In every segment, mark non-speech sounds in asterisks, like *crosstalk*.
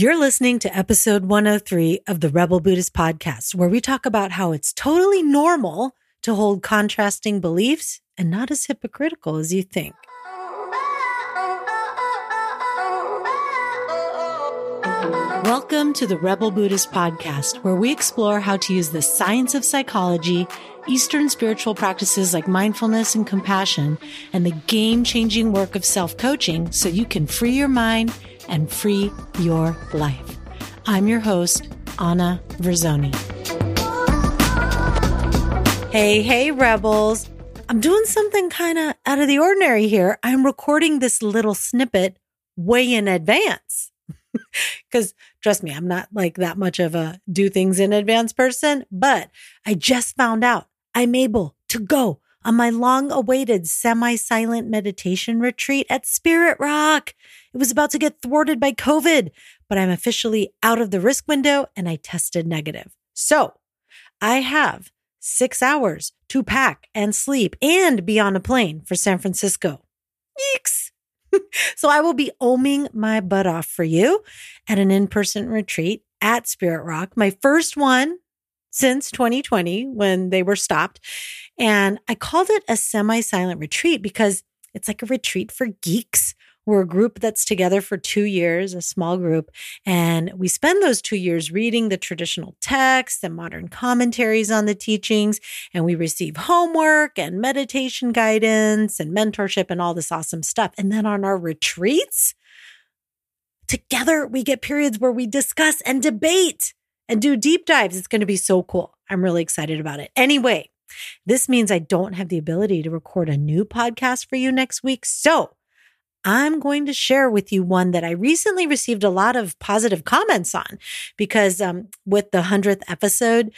You're listening to episode 103 of the Rebel Buddhist podcast, where we talk about how it's totally normal to hold contrasting beliefs and not as hypocritical as you think. Welcome to the Rebel Buddhist podcast, where we explore how to use the science of psychology, Eastern spiritual practices like mindfulness and compassion, and the game changing work of self coaching so you can free your mind and free your life. I'm your host, Ana Verzone. Hey, hey, rebels. I'm doing something kind of out of the ordinary here. I'm recording this little snippet way in advance. *laughs* Because trust me, I'm not like that much of a do things in advance person, but I just found out I'm able to go on my long awaited semi silent meditation retreat at Spirit Rock. It was about to get thwarted by COVID, but I'm officially out of the risk window and I tested negative. So I have six hours to pack and sleep and be on a plane for San Francisco. Yeeks. *laughs* so I will be oming my butt off for you at an in person retreat at Spirit Rock, my first one since 2020 when they were stopped. And I called it a semi silent retreat because it's like a retreat for geeks. We're a group that's together for two years, a small group, and we spend those two years reading the traditional texts and modern commentaries on the teachings. And we receive homework and meditation guidance and mentorship and all this awesome stuff. And then on our retreats, together we get periods where we discuss and debate and do deep dives. It's going to be so cool. I'm really excited about it. Anyway, this means I don't have the ability to record a new podcast for you next week. So I'm going to share with you one that I recently received a lot of positive comments on because um, with the 100th episode,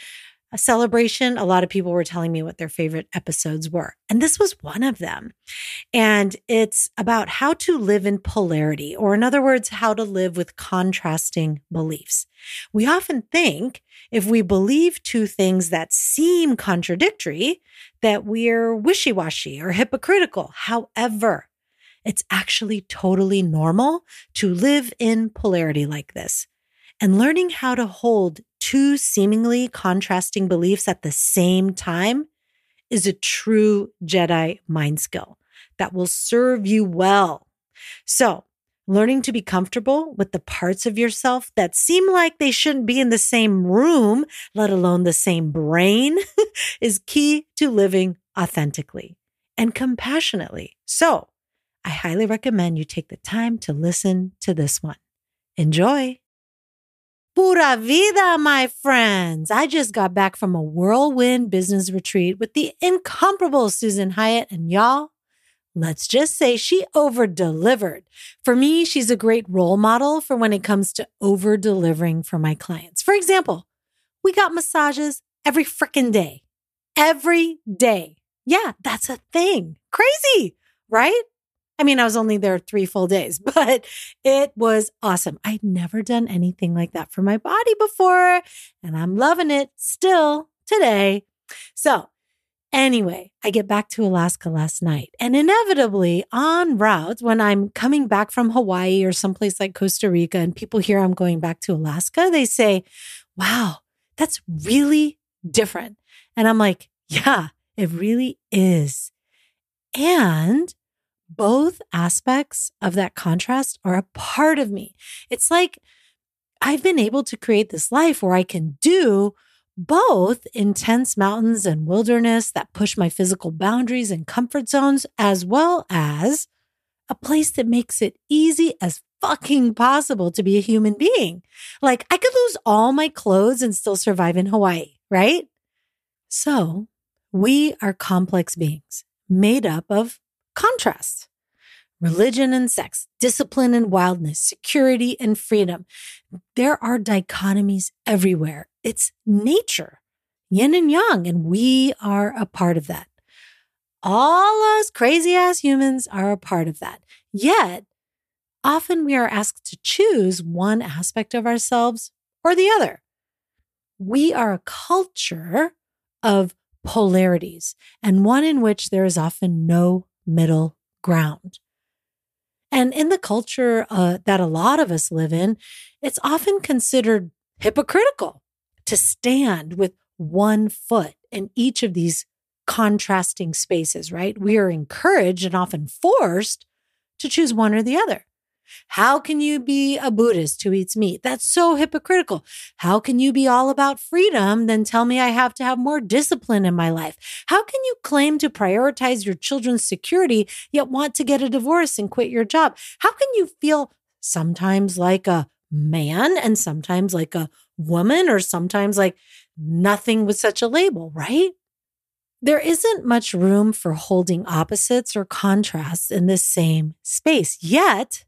celebration, a lot of people were telling me what their favorite episodes were. And this was one of them. And it's about how to live in polarity, or in other words, how to live with contrasting beliefs. We often think if we believe two things that seem contradictory, that we're wishy washy or hypocritical. However, it's actually totally normal to live in polarity like this. And learning how to hold two seemingly contrasting beliefs at the same time is a true Jedi mind skill that will serve you well. So, learning to be comfortable with the parts of yourself that seem like they shouldn't be in the same room, let alone the same brain, *laughs* is key to living authentically and compassionately. So, I highly recommend you take the time to listen to this one. Enjoy. Pura vida, my friends. I just got back from a whirlwind business retreat with the incomparable Susan Hyatt, and y'all, let's just say she over delivered. For me, she's a great role model for when it comes to over delivering for my clients. For example, we got massages every freaking day. Every day. Yeah, that's a thing. Crazy, right? I mean, I was only there three full days, *laughs* but it was awesome. I'd never done anything like that for my body before, and I'm loving it still today. So, Anyway, I get back to Alaska last night, and inevitably en route, when I'm coming back from Hawaii or someplace like Costa Rica, and people hear I'm going back to Alaska, they say, Wow, that's really different. And I'm like, Yeah, it really is. And both aspects of that contrast are a part of me. It's like I've been able to create this life where I can do both intense mountains and wilderness that push my physical boundaries and comfort zones, as well as a place that makes it easy as fucking possible to be a human being. Like I could lose all my clothes and still survive in Hawaii, right? So we are complex beings made up of contrast religion and sex, discipline and wildness, security and freedom. There are dichotomies everywhere. It's nature, yin and yang, and we are a part of that. All us crazy ass humans are a part of that. Yet, often we are asked to choose one aspect of ourselves or the other. We are a culture of polarities and one in which there is often no middle ground. And in the culture uh, that a lot of us live in, it's often considered hypocritical to stand with one foot in each of these contrasting spaces, right? We are encouraged and often forced to choose one or the other. How can you be a Buddhist who eats meat? That's so hypocritical. How can you be all about freedom, then tell me I have to have more discipline in my life? How can you claim to prioritize your children's security, yet want to get a divorce and quit your job? How can you feel sometimes like a man and sometimes like a woman or sometimes like nothing with such a label, right? There isn't much room for holding opposites or contrasts in the same space. Yet,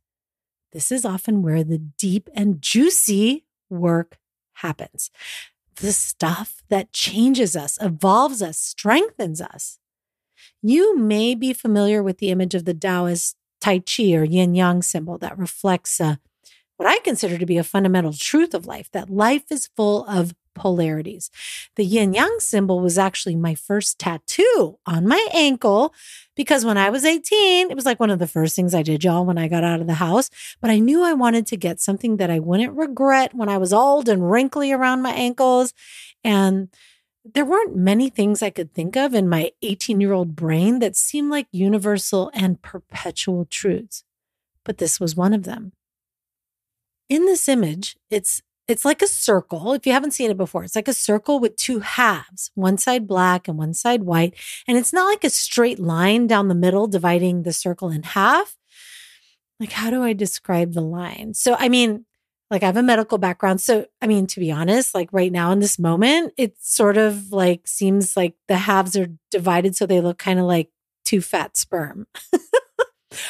this is often where the deep and juicy work happens. The stuff that changes us, evolves us, strengthens us. You may be familiar with the image of the Taoist Tai Chi or yin yang symbol that reflects a, what I consider to be a fundamental truth of life that life is full of polarities. The yin yang symbol was actually my first tattoo on my ankle because when I was 18, it was like one of the first things I did, y'all, when I got out of the house. But I knew I wanted to get something that I wouldn't regret when I was old and wrinkly around my ankles. And there weren't many things I could think of in my 18 year old brain that seemed like universal and perpetual truths. But this was one of them. In this image, it's it's like a circle. If you haven't seen it before, it's like a circle with two halves, one side black and one side white. And it's not like a straight line down the middle dividing the circle in half. Like, how do I describe the line? So, I mean, like I have a medical background. So, I mean, to be honest, like right now in this moment, it sort of like seems like the halves are divided so they look kind of like two fat sperm. *laughs*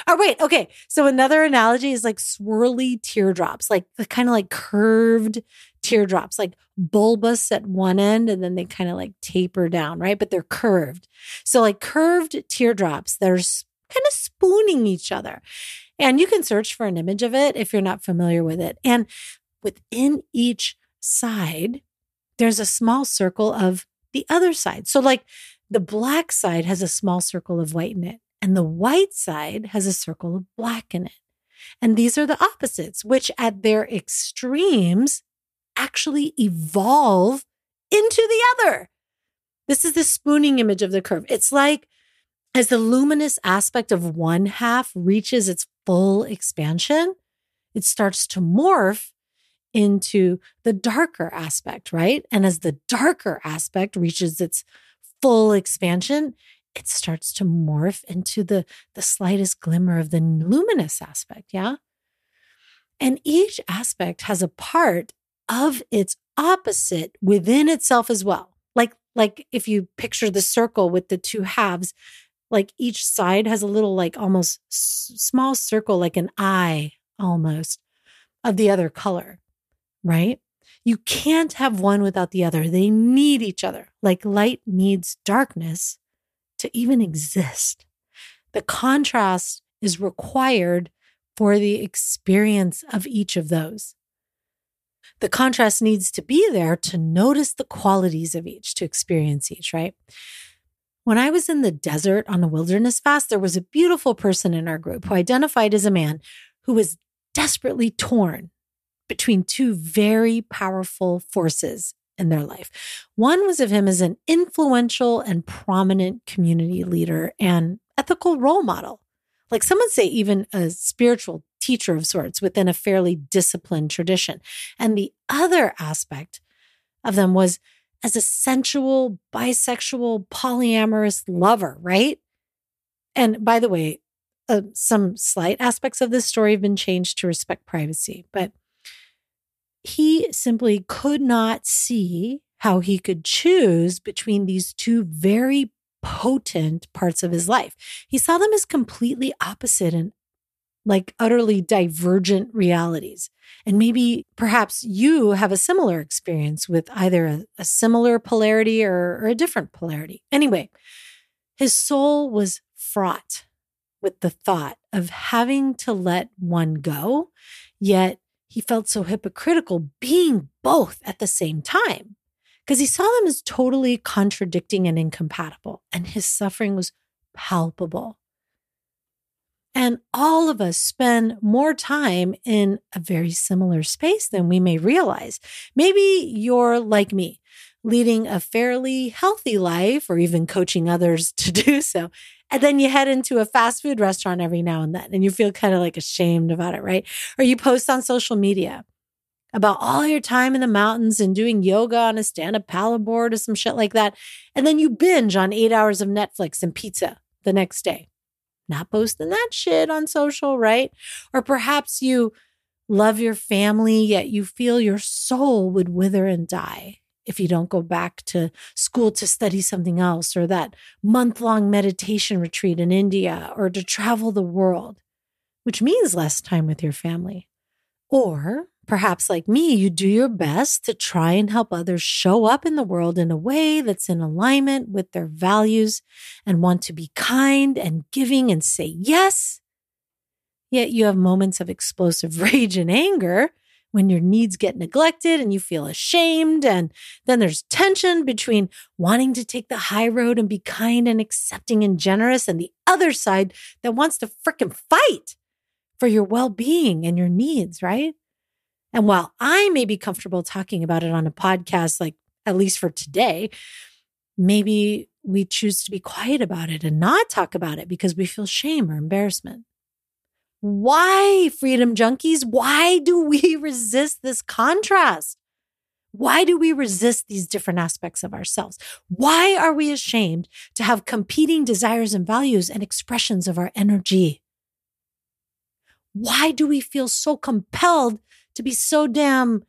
Oh, wait. Okay. So another analogy is like swirly teardrops, like the kind of like curved teardrops, like bulbous at one end and then they kind of like taper down, right? But they're curved. So like curved teardrops, they're kind of spooning each other. And you can search for an image of it if you're not familiar with it. And within each side, there's a small circle of the other side. So like the black side has a small circle of white in it and the white side has a circle of black in it. And these are the opposites, which at their extremes actually evolve into the other. This is the spooning image of the curve. It's like as the luminous aspect of one half reaches its full expansion, it starts to morph into the darker aspect, right? And as the darker aspect reaches its full expansion, it starts to morph into the, the slightest glimmer of the luminous aspect. Yeah. And each aspect has a part of its opposite within itself as well. Like, like if you picture the circle with the two halves, like each side has a little, like almost s- small circle, like an eye almost of the other color, right? You can't have one without the other. They need each other. Like light needs darkness to even exist. The contrast is required for the experience of each of those. The contrast needs to be there to notice the qualities of each, to experience each, right? When I was in the desert on a wilderness fast, there was a beautiful person in our group who identified as a man who was desperately torn between two very powerful forces in their life. One was of him as an influential and prominent community leader and ethical role model. Like some would say, even a spiritual teacher of sorts within a fairly disciplined tradition. And the other aspect of them was as a sensual, bisexual, polyamorous lover, right? And by the way, uh, some slight aspects of this story have been changed to respect privacy, but he simply could not see how he could choose between these two very potent parts of his life. He saw them as completely opposite and like utterly divergent realities. And maybe perhaps you have a similar experience with either a, a similar polarity or, or a different polarity. Anyway, his soul was fraught with the thought of having to let one go, yet he felt so hypocritical being both at the same time because he saw them as totally contradicting and incompatible, and his suffering was palpable. And all of us spend more time in a very similar space than we may realize. Maybe you're like me, leading a fairly healthy life or even coaching others to do so. And then you head into a fast food restaurant every now and then and you feel kind of like ashamed about it, right? Or you post on social media about all your time in the mountains and doing yoga on a stand up paddleboard or some shit like that. And then you binge on eight hours of Netflix and pizza the next day not posting that shit on social, right? Or perhaps you love your family, yet you feel your soul would wither and die if you don't go back to school to study something else, or that month long meditation retreat in India, or to travel the world, which means less time with your family. Or Perhaps, like me, you do your best to try and help others show up in the world in a way that's in alignment with their values and want to be kind and giving and say yes. Yet you have moments of explosive *laughs* rage and anger when your needs get neglected and you feel ashamed. And then there's tension between wanting to take the high road and be kind and accepting and generous, and the other side that wants to fricking fight for your well being and your needs, right? And while I may be comfortable talking about it on a podcast, like at least for today, maybe we choose to be quiet about it and not talk about it because we feel shame or embarrassment. Why, freedom junkies? Why do we *laughs* resist this contrast? Why do we resist these different aspects of ourselves? Why are we ashamed to have competing desires and values and expressions of our energy? Why do we feel so compelled to be so damn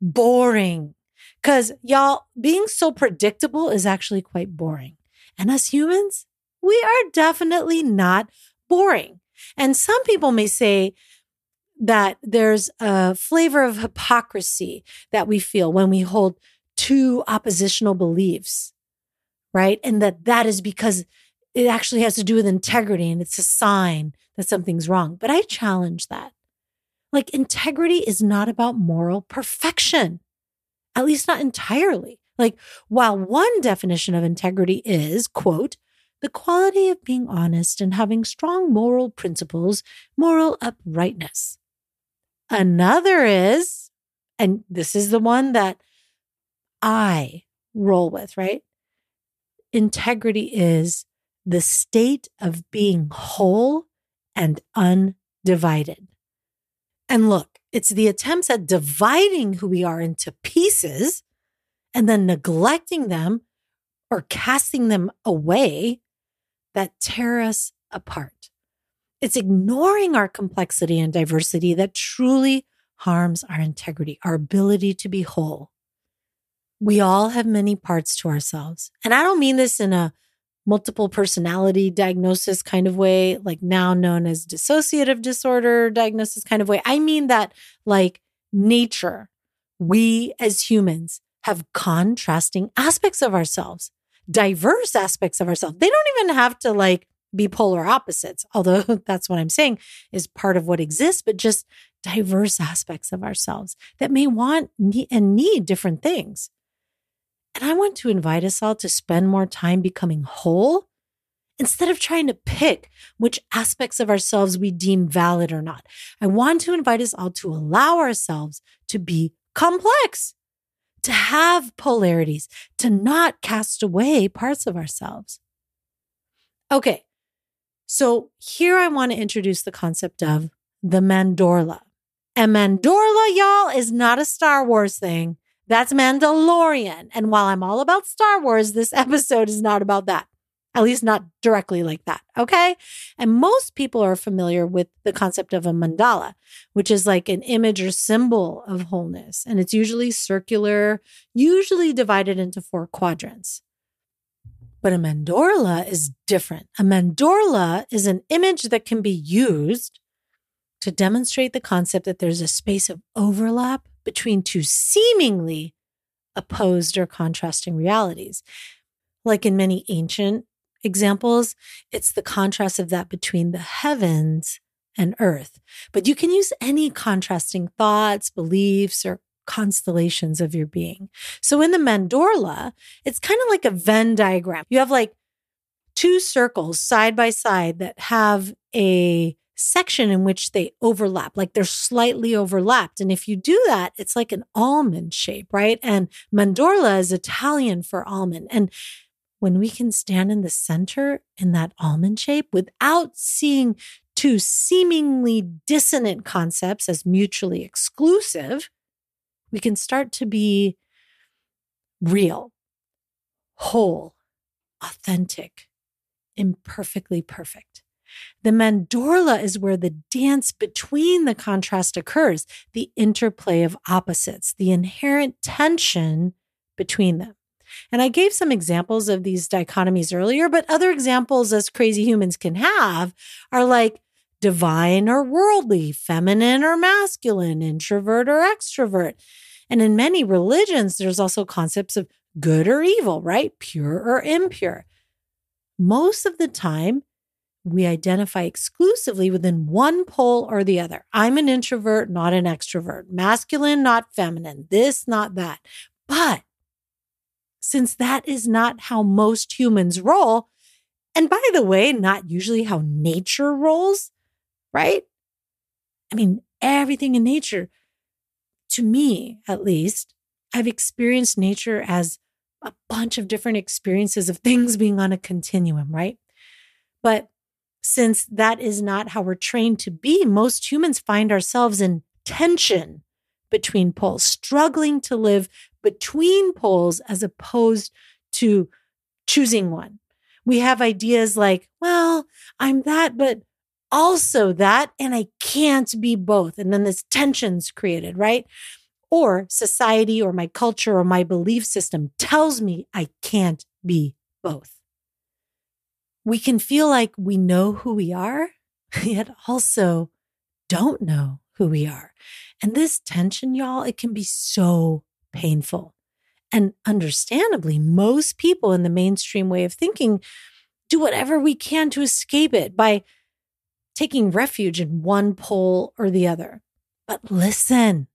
boring. Because y'all, being so predictable is actually quite boring. And us humans, we are definitely not boring. And some people may say that there's a flavor of hypocrisy that we feel when we hold two oppositional beliefs, right? And that that is because it actually has to do with integrity and it's a sign that something's wrong. But I challenge that. Like integrity is not about moral perfection, at least not entirely. Like while one definition of integrity is, quote, the quality of being honest and having strong moral principles, moral uprightness. Another is, and this is the one that I roll with, right? Integrity is the state of being whole and undivided. And look, it's the attempts at dividing who we are into pieces and then neglecting them or casting them away that tear us apart. It's ignoring our complexity and diversity that truly harms our integrity, our ability to be whole. We all have many parts to ourselves. And I don't mean this in a multiple personality diagnosis kind of way, like now known as dissociative disorder diagnosis kind of way. I mean that like nature, we as humans have contrasting aspects of ourselves, diverse aspects of ourselves. They don't even have to like be polar opposites, although *laughs* that's what I'm saying is part of what exists, but just diverse aspects of ourselves that may want and need different things. And I want to invite us all to spend more time becoming whole instead of trying to pick which aspects of ourselves we deem valid or not. I want to invite us all to allow ourselves to be complex, to have polarities, to not cast away parts of ourselves. Okay, so here I want to introduce the concept of the Mandorla. And Mandorla, y'all, is not a Star Wars thing. That's Mandalorian. And while I'm all about Star Wars, this *laughs* episode is not about that. At least not directly like that. Okay. And most people are familiar with the concept of a mandala, which is like an image or symbol of wholeness. And it's usually circular, usually divided into four quadrants. But a mandorla is different. A mandorla is an image that can be used to demonstrate the concept that there's a space of overlap between two seemingly opposed or contrasting realities. Like in many ancient examples, it's the contrast of that between the heavens and earth. But you can use any contrasting thoughts, beliefs, or constellations of your being. So in the mandorla, it's kind of like a Venn diagram. You have like two circles side by side that have a section in which they overlap, like they're slightly overlapped. And if you do that, it's like an almond shape, right? And mandorla is Italian for almond. And when we can stand in the center in that almond shape without seeing two seemingly dissonant concepts as mutually exclusive, we can start to be real, whole, authentic, imperfectly perfect. The mandorla is where the dance between the contrast occurs, the interplay of opposites, the inherent tension between them. And I gave some examples of these dichotomies earlier, but other examples as crazy humans can have are like divine or worldly, feminine or masculine, introvert or extrovert. And in many religions, there's also concepts of good or evil, right? Pure or impure. Most of the time, we identify exclusively within one pole or the other. I'm an introvert, not an extrovert, masculine, not feminine, this, not that. But since that is not how most humans roll, and by the way, not usually how nature rolls, right? I mean, everything in nature, to me at least, I've experienced nature as a bunch of different experiences of things being on a continuum, right? But since that is not how we're trained to be, most humans find ourselves in tension between poles, struggling to live between poles as opposed to choosing one. We have ideas like, well, I'm that, but also that, and I can't be both. And then this tension's created, right? Or society or my culture or my belief system tells me I can't be both. We can feel like we know who we are, *laughs* yet also don't know who we are. And this tension, y'all, it can be so painful. And understandably, most people in the mainstream way of thinking do whatever we can to escape it by taking refuge in one pole or the other. But listen,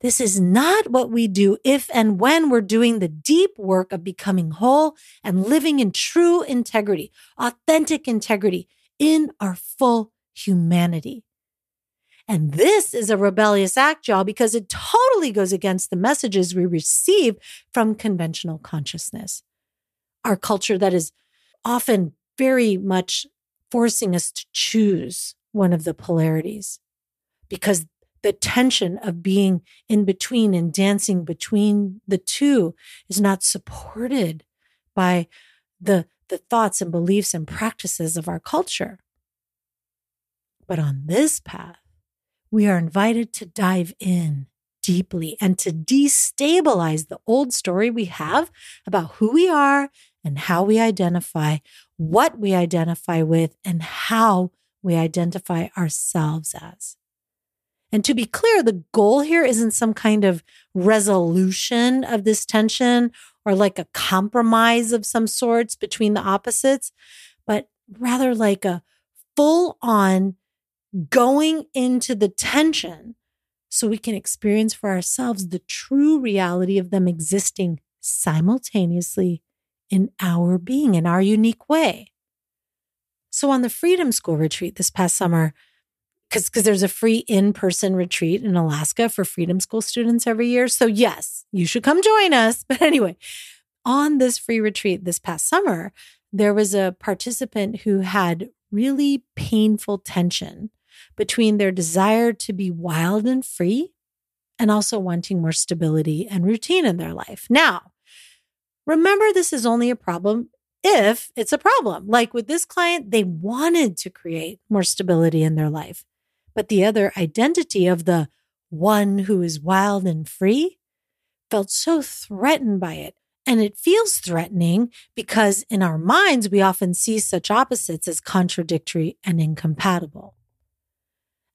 this is not what we do if and when we're doing the deep work of becoming whole and living in true integrity, authentic integrity in our full humanity. And this is a rebellious act, y'all, because it totally goes against the messages we receive from conventional consciousness. Our culture that is often very much forcing us to choose one of the polarities because the tension of being in between and dancing between the two is not supported by the, the thoughts and beliefs and practices of our culture. But on this path, we are invited to dive in deeply and to destabilize the old story we have about who we are and how we identify, what we identify with, and how we identify ourselves as. And to be clear, the goal here isn't some kind of resolution of this tension or like a compromise of some sorts between the opposites, but rather like a full on going into the tension so we can experience for ourselves the true reality of them existing simultaneously in our being, in our unique way. So, on the Freedom School retreat this past summer, because because there's a free in-person retreat in Alaska for Freedom School students every year. So yes, you should come join us. *laughs* But anyway, on this free retreat this past summer, there was a participant who had really painful tension between their desire to be wild and free and also wanting more stability and routine in their life. Now, remember, this is only a problem if it's a problem. Like with this client, they wanted to create more stability in their life. But the other identity of the one who is wild and free felt so threatened by it. And it feels threatening because in our minds, we often see such opposites as contradictory and incompatible.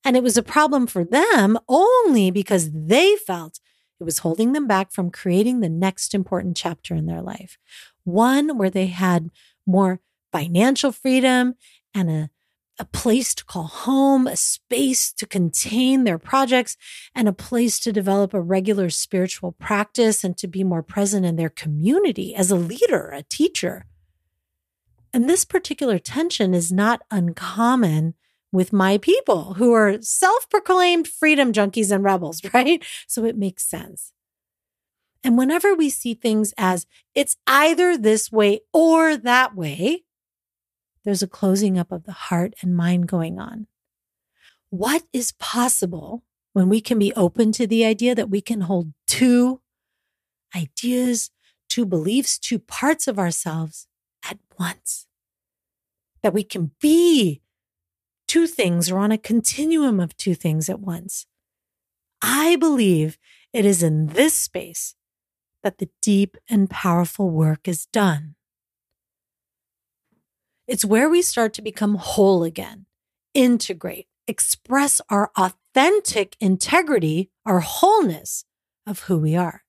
And it was a problem for them only because they felt it was holding them back from creating the next important chapter in their life. One where they had more financial freedom and a a place to call home, a space to contain their projects, and a place to develop a regular spiritual practice and to be more present in their community as a leader, a teacher. And this particular tension is not uncommon with my people who are self proclaimed freedom junkies and rebels, *laughs* right? So it makes sense. And whenever we see things as it's either this way or that way, there's a closing up of the heart and mind going on. What is possible when we can be open to the idea that we can hold two ideas, two beliefs, two parts of ourselves at once? That we can be two things or on a continuum of two things at once. I believe it is in this space that the deep and powerful work is done. It's where we start to become whole again, integrate, express our authentic integrity, our wholeness of who we are.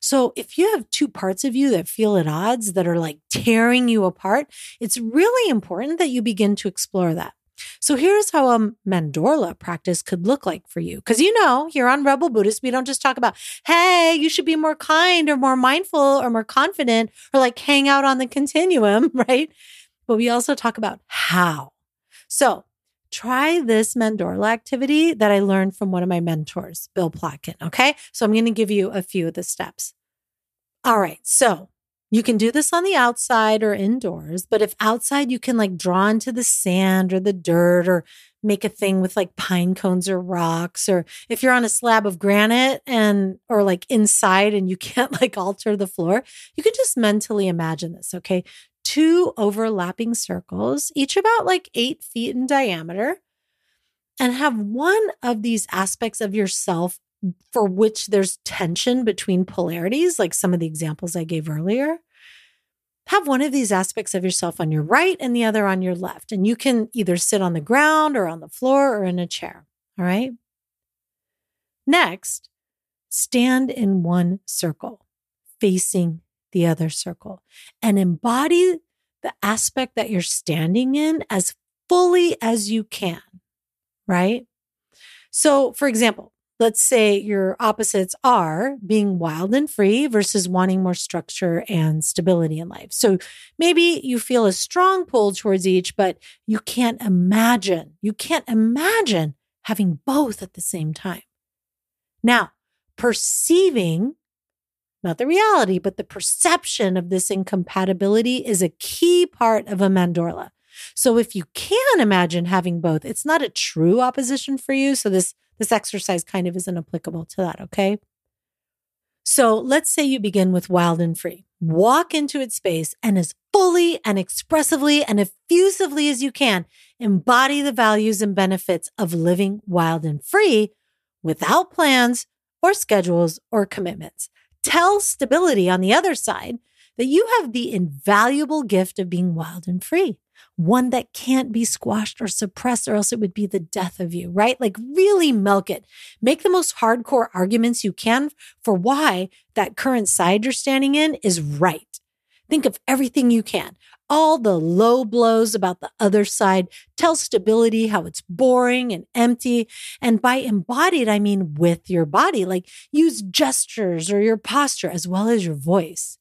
So if you have two parts of you that feel at odds, that are like tearing you apart, it's really important that you begin to explore that. So here's how a mandorla practice could look like for you. Because you know, here on Rebel Buddhist, we don't just talk about, hey, you should be more kind or more mindful or more confident or like hang out on the continuum, *laughs* right? But we also talk about how. So try this mandorla activity that I learned from one of my mentors, Bill Plotkin. Okay. So I'm going to give you a few of the steps. All right. So you can do this on the outside or indoors, but if outside, you can like draw into the sand or the dirt or make a thing with like pine cones or rocks. Or if you're on a slab of granite and, or like inside and you *laughs* can't like alter the floor, you can just mentally imagine this. Okay. Two overlapping circles, each about like eight feet in diameter, and have one of these aspects of yourself for which there's tension between polarities, like some of the examples I gave earlier, have one of these aspects of yourself on your right and the other on your left. And you can either sit on the ground or on the floor or in a chair. All right. Next, stand in one circle facing the other circle and embody the aspect that you're standing in as fully as you can. Right. So, for example, let's say your opposites are being wild and free versus wanting more structure and stability in life. So maybe you feel a strong pull towards each, but you can't imagine, you can't imagine having both at the same time. Now, perceiving, not the reality, but the perception of this incompatibility is a key part of a mandorla. So if you can imagine having both, it's not a true opposition for you. So this this exercise kind of isn't applicable to that, okay? So let's say you begin with wild and free. Walk into its space and as fully and expressively and effusively as you can, embody the values and benefits of living wild and free without plans or schedules or commitments. Tell stability on the other side that you have the invaluable gift of being wild and free one that can't be squashed or suppressed, or else it would be the death of you, right? Like, really milk it. Make the most hardcore arguments you can for why that current side you're standing in is right. Think of everything you can. All the low blows about the other side. Tell stability how it's boring and empty. And by embodied, I mean with your body. Like use gestures or your posture as well as your voice.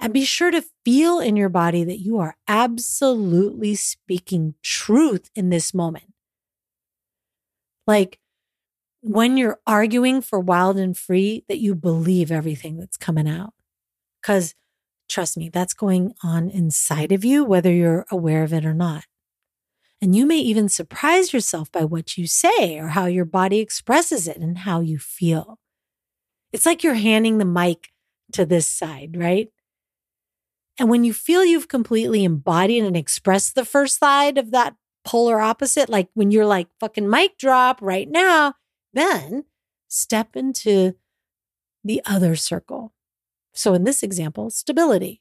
And be sure to feel in your body that you are absolutely speaking truth in this moment. Like when you're arguing for wild and free, that you believe everything that's coming out. Because trust me, that's going on inside of you, whether you're aware of it or not. And you may even surprise yourself by what you say or how your body expresses it and how you feel. It's like you're handing the mic to this side, right? And when you feel you've completely embodied and expressed the first side of that polar opposite, like when you're like fucking mic drop right now, then step into the other circle. So in this example, stability.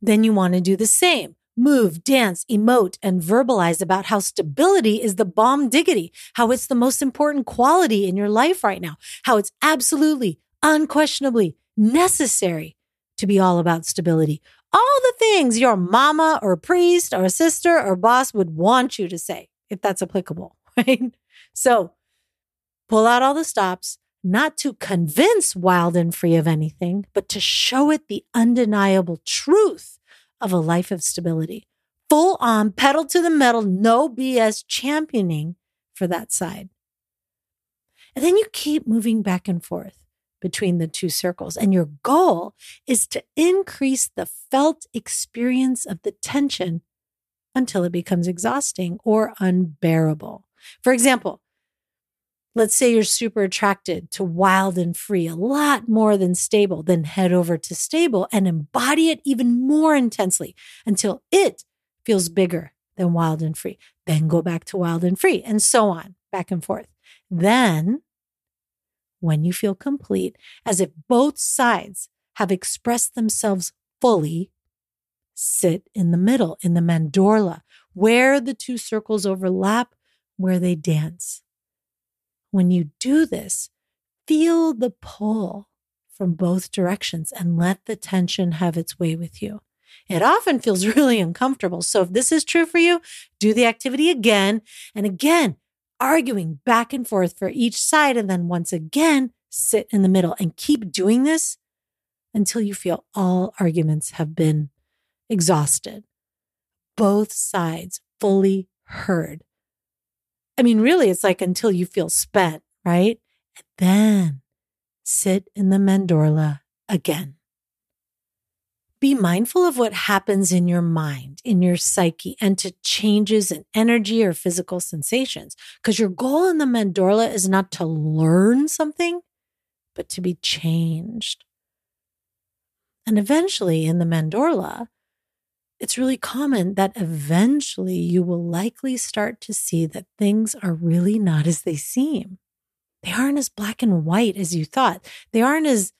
Then you want to do the same. Move, dance, emote, and verbalize about how stability is the bomb diggity, how it's the most important quality in your life right now, how it's absolutely, unquestionably necessary to be all about stability. All the things your mama or priest or sister or boss would want you to say, if that's applicable, *laughs* right? So pull out all the stops, not to convince wild and free of anything, but to show it the undeniable truth of a life of stability. Full on, pedal to the metal, no BS championing for that side. And then you keep moving back and forth between the two circles. And your goal is to increase the felt experience of the tension until it becomes exhausting or unbearable. For example, let's say you're super attracted to wild and free a lot more than stable, then head over to stable and embody it even more intensely until it feels bigger than wild and free. Then go back to wild and free, and so on, back and forth. Then when you feel complete, as if both sides have expressed themselves fully, sit in the middle, in the mandorla, where the two circles overlap, where they dance. When you do this, feel the pull from both directions and let the tension have its way with you. It often feels *laughs* really uncomfortable. So, if this is true for you, do the activity again and again arguing back and forth for each side. And then once again, sit in the middle and keep doing this until you feel all arguments have been exhausted. Both sides fully heard. I mean, really, it's like until you feel spent, right? And then sit in the mandorla again. Be mindful of what happens in your mind, in your psyche, and to changes in energy or physical sensations. Because your goal in the mandorla is not to learn something, but to be changed. And eventually, in the mandorla, it's really common that eventually you will likely start to see that things are really not as they seem. They aren't as black and white as you thought. They aren't as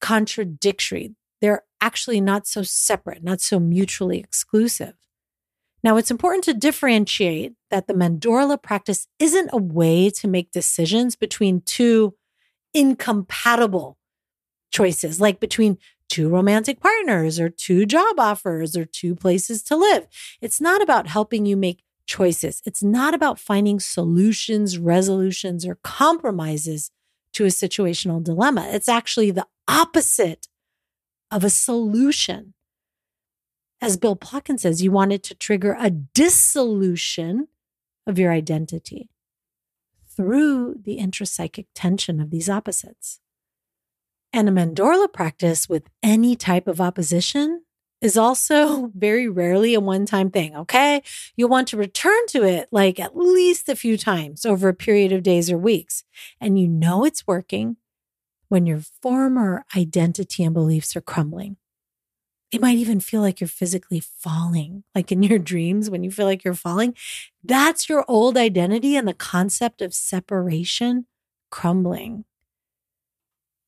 contradictory they're actually not so separate, not so mutually exclusive. Now, it's important to differentiate that the Mandorla practice isn't a way to make decisions between two incompatible choices, like between two romantic partners or two job offers or two places to live. It's not about helping you make choices. It's not about finding solutions, resolutions, or compromises to a situational dilemma. It's actually the opposite of a solution. As Bill Plotkin says, you want it to trigger a dissolution of your identity through the intrapsychic tension of these opposites. And a mandorla practice with any type of opposition is also *laughs* very rarely a one time thing, okay? You'll want to return to it like at least a few times over a period of days or weeks. And you know it's working when your former identity and beliefs are crumbling. It might even feel like you're physically falling, like in your *laughs* dreams when you feel like you're falling. That's your old identity and the concept of separation crumbling.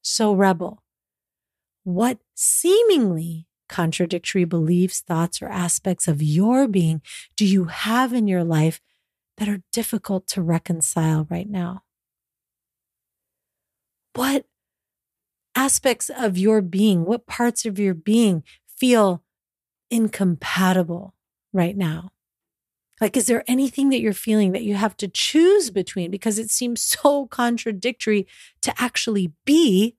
So, rebel, what seemingly contradictory beliefs, thoughts, or aspects of your being do you have in your life that are difficult to reconcile right now? What aspects of your being, what parts of your being feel incompatible right now? Like, is there anything that you're feeling that you have to choose between because it seems *laughs* so contradictory to actually be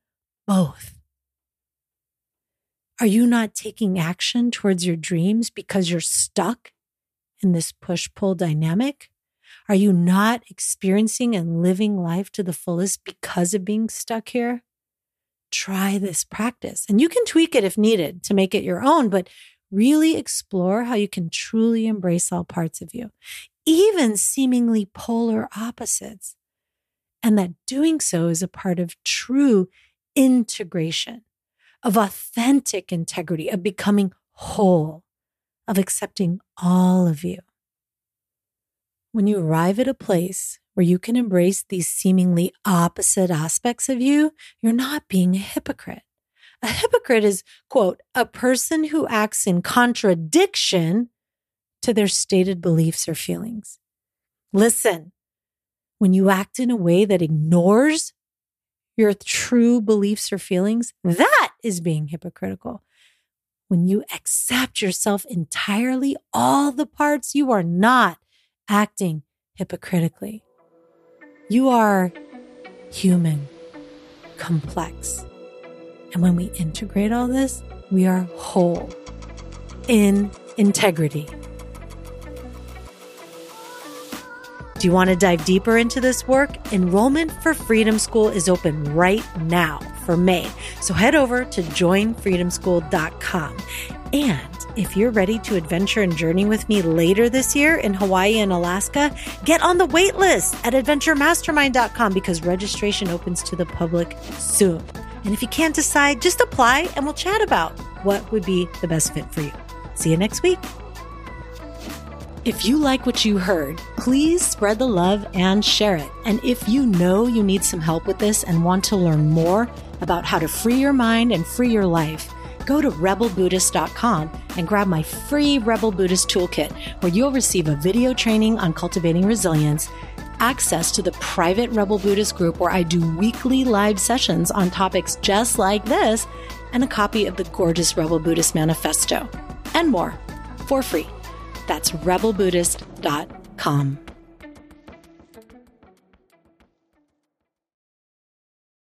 both? Are you not taking action towards your dreams because you're stuck in this push pull dynamic? Are you not experiencing and living life to the fullest because of being stuck here? Try this practice. And you can tweak it if needed to make it your own, but really explore how you can truly embrace all parts of you, even seemingly polar opposites. And that doing so is a part of true integration, of authentic integrity, of becoming whole, of accepting all of you. When you arrive at a place where you can embrace these seemingly opposite aspects of you, you're not being a hypocrite. A hypocrite is, quote, a person who acts in contradiction to their stated beliefs or feelings. Listen, when you act in a way that ignores your true beliefs or feelings, that is being hypocritical. When you accept yourself entirely, all the parts, you are not acting hypocritically. You are human, complex. And when we integrate all this, we are whole. in integrity. Do you want to dive deeper into this work? Enrollment for Freedom School is open right now for May. So head over to joinfreedomschool.com. And if you're ready to adventure and journey with me later this year in Hawaii and Alaska, get on the wait list at adventuremastermind.com because registration opens to the public soon. And if you can't decide, just apply and we'll chat about what would be the best fit for you. See you next week. If you like what you heard, please spread the love and share it. And if you know you need some help with this and want to learn more about how to free your mind and free your life, go to rebelbuddhist.com and grab my free Rebel Buddhist Toolkit, where you'll receive a video training on cultivating resilience, access to the private Rebel Buddhist group where I do weekly live sessions on topics just like this, and a copy of the gorgeous Rebel Buddhist Manifesto, and more for free. That's rebelbuddhist.com.